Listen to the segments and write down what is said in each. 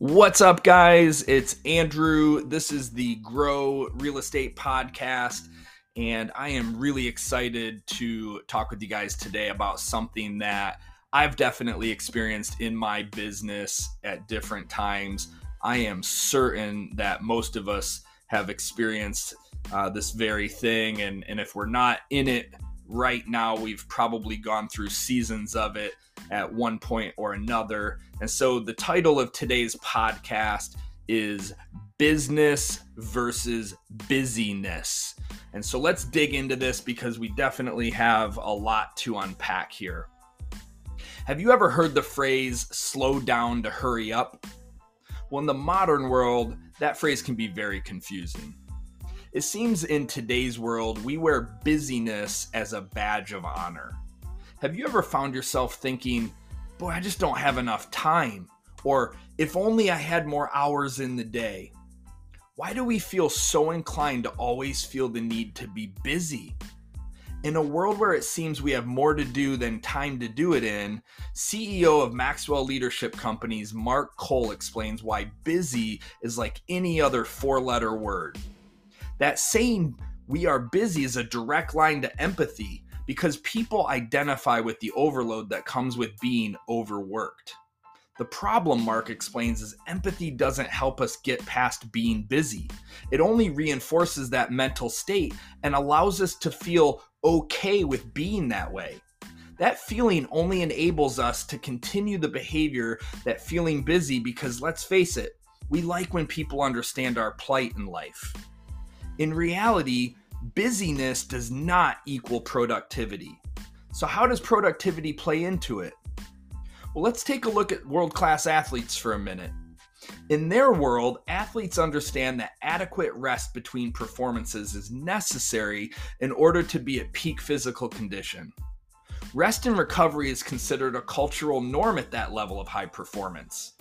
What's up, guys? It's Andrew. This is the Grow Real Estate Podcast, and I am really excited to talk with you guys today about something that I've definitely experienced in my business at different times. I am certain that most of us have experienced uh, this very thing, and, and if we're not in it right now, we've probably gone through seasons of it at one point or another. And so the title of today's podcast is Business versus Busyness. And so let's dig into this because we definitely have a lot to unpack here. Have you ever heard the phrase slow down to hurry up? Well, in the modern world, that phrase can be very confusing. It seems in today's world, we wear busyness as a badge of honor. Have you ever found yourself thinking, boy, I just don't have enough time? Or if only I had more hours in the day? Why do we feel so inclined to always feel the need to be busy? In a world where it seems we have more to do than time to do it in, CEO of Maxwell Leadership Companies Mark Cole explains why busy is like any other four letter word. That saying, we are busy, is a direct line to empathy because people identify with the overload that comes with being overworked. The problem, Mark explains, is empathy doesn't help us get past being busy. It only reinforces that mental state and allows us to feel okay with being that way. That feeling only enables us to continue the behavior that feeling busy because let's face it, we like when people understand our plight in life. In reality, busyness does not equal productivity. So, how does productivity play into it? Well, let's take a look at world class athletes for a minute. In their world, athletes understand that adequate rest between performances is necessary in order to be at peak physical condition. Rest and recovery is considered a cultural norm at that level of high performance.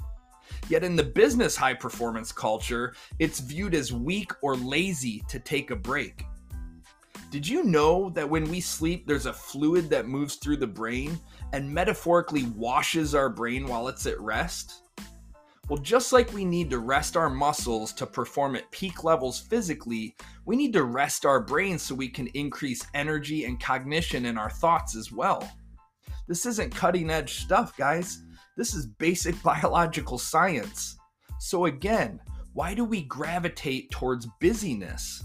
Yet in the business high performance culture, it's viewed as weak or lazy to take a break. Did you know that when we sleep, there's a fluid that moves through the brain and metaphorically washes our brain while it's at rest? Well, just like we need to rest our muscles to perform at peak levels physically, we need to rest our brains so we can increase energy and cognition in our thoughts as well. This isn't cutting edge stuff, guys. This is basic biological science. So, again, why do we gravitate towards busyness?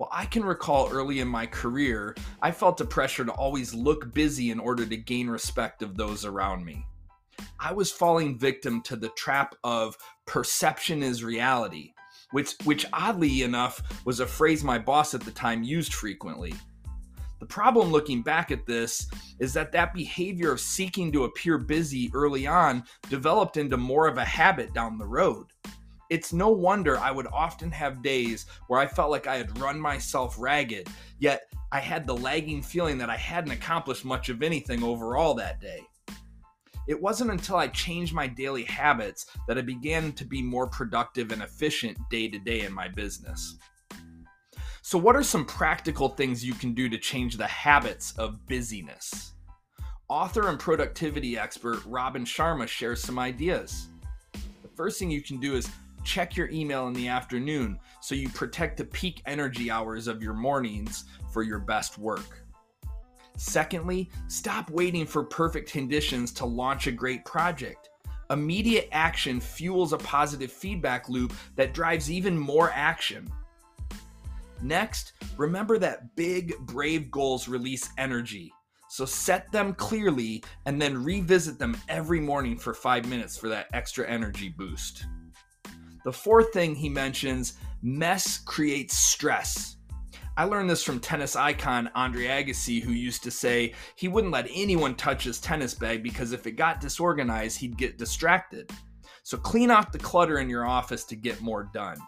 Well, I can recall early in my career, I felt the pressure to always look busy in order to gain respect of those around me. I was falling victim to the trap of perception is reality, which, which oddly enough was a phrase my boss at the time used frequently. The problem looking back at this is that that behavior of seeking to appear busy early on developed into more of a habit down the road. It's no wonder I would often have days where I felt like I had run myself ragged, yet I had the lagging feeling that I hadn't accomplished much of anything overall that day. It wasn't until I changed my daily habits that I began to be more productive and efficient day to day in my business. So, what are some practical things you can do to change the habits of busyness? Author and productivity expert Robin Sharma shares some ideas. The first thing you can do is check your email in the afternoon so you protect the peak energy hours of your mornings for your best work. Secondly, stop waiting for perfect conditions to launch a great project. Immediate action fuels a positive feedback loop that drives even more action. Next, remember that big, brave goals release energy. So set them clearly and then revisit them every morning for five minutes for that extra energy boost. The fourth thing he mentions mess creates stress. I learned this from tennis icon Andre Agassi, who used to say he wouldn't let anyone touch his tennis bag because if it got disorganized, he'd get distracted. So clean off the clutter in your office to get more done.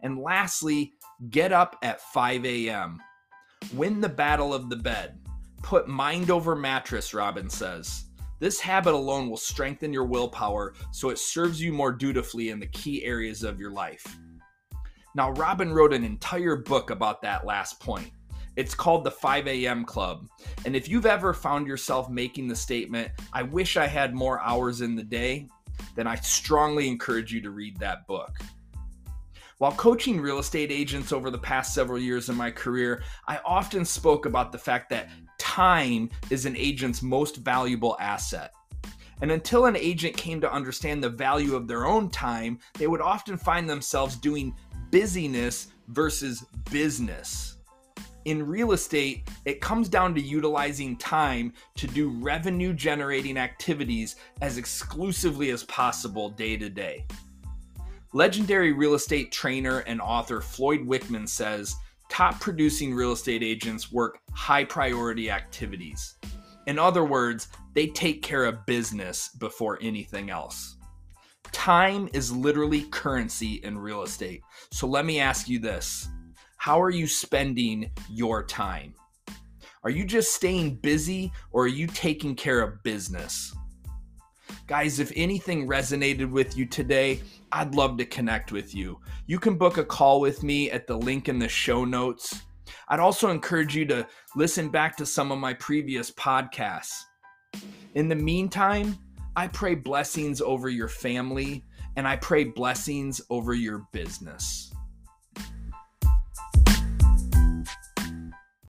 And lastly, get up at 5 a.m. Win the battle of the bed. Put mind over mattress, Robin says. This habit alone will strengthen your willpower so it serves you more dutifully in the key areas of your life. Now, Robin wrote an entire book about that last point. It's called the 5 a.m. Club. And if you've ever found yourself making the statement, I wish I had more hours in the day, then I strongly encourage you to read that book. While coaching real estate agents over the past several years in my career, I often spoke about the fact that time is an agent's most valuable asset. And until an agent came to understand the value of their own time, they would often find themselves doing busyness versus business. In real estate, it comes down to utilizing time to do revenue generating activities as exclusively as possible day to day. Legendary real estate trainer and author Floyd Wickman says top producing real estate agents work high priority activities. In other words, they take care of business before anything else. Time is literally currency in real estate. So let me ask you this How are you spending your time? Are you just staying busy or are you taking care of business? Guys, if anything resonated with you today, I'd love to connect with you. You can book a call with me at the link in the show notes. I'd also encourage you to listen back to some of my previous podcasts. In the meantime, I pray blessings over your family and I pray blessings over your business.